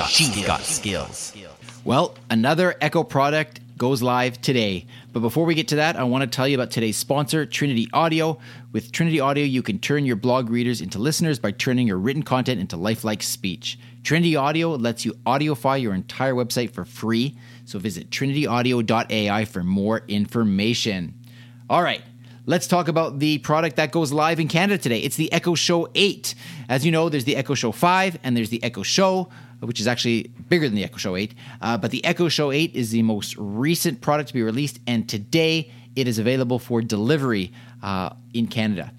got, She's skills. got skills. Well, another Echo product goes live today. But before we get to that, I want to tell you about today's sponsor, Trinity Audio. With Trinity Audio, you can turn your blog readers into listeners by turning your written content into lifelike speech. Trinity Audio lets you audioify your entire website for free. So visit trinityaudio.ai for more information. All right, let's talk about the product that goes live in Canada today. It's the Echo Show 8. As you know, there's the Echo Show 5 and there's the Echo Show which is actually bigger than the Echo Show 8. Uh, but the Echo Show 8 is the most recent product to be released, and today it is available for delivery uh, in Canada.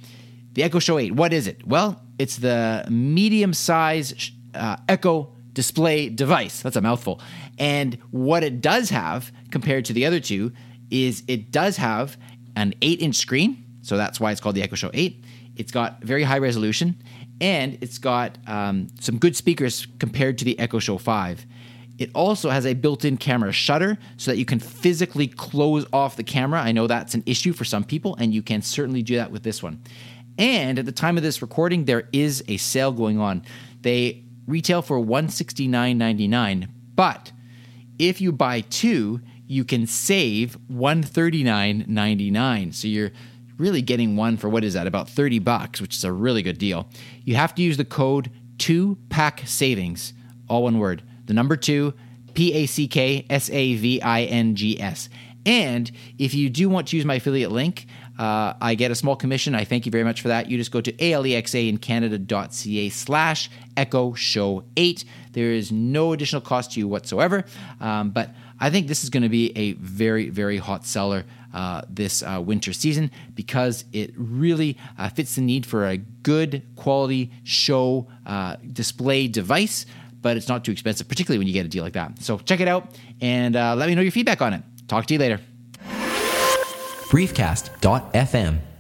The Echo Show 8, what is it? Well, it's the medium size uh, Echo display device. That's a mouthful. And what it does have compared to the other two is it does have an 8 inch screen. So that's why it's called the Echo Show 8. It's got very high resolution and it's got um, some good speakers compared to the Echo Show 5. It also has a built in camera shutter so that you can physically close off the camera. I know that's an issue for some people, and you can certainly do that with this one. And at the time of this recording, there is a sale going on. They retail for $169.99, but if you buy two, you can save $139.99. So you're really getting one for what is that, about 30 bucks, which is a really good deal. You have to use the code 2 pack savings, all one word. The number 2 P A C K S A V I N G S. And if you do want to use my affiliate link, uh, I get a small commission. I thank you very much for that. You just go to alexaincanada.ca slash echo show 8. There is no additional cost to you whatsoever. Um, but I think this is going to be a very, very hot seller uh, this uh, winter season because it really uh, fits the need for a good quality show uh, display device, but it's not too expensive, particularly when you get a deal like that. So check it out and uh, let me know your feedback on it. Talk to you later. Briefcast.fm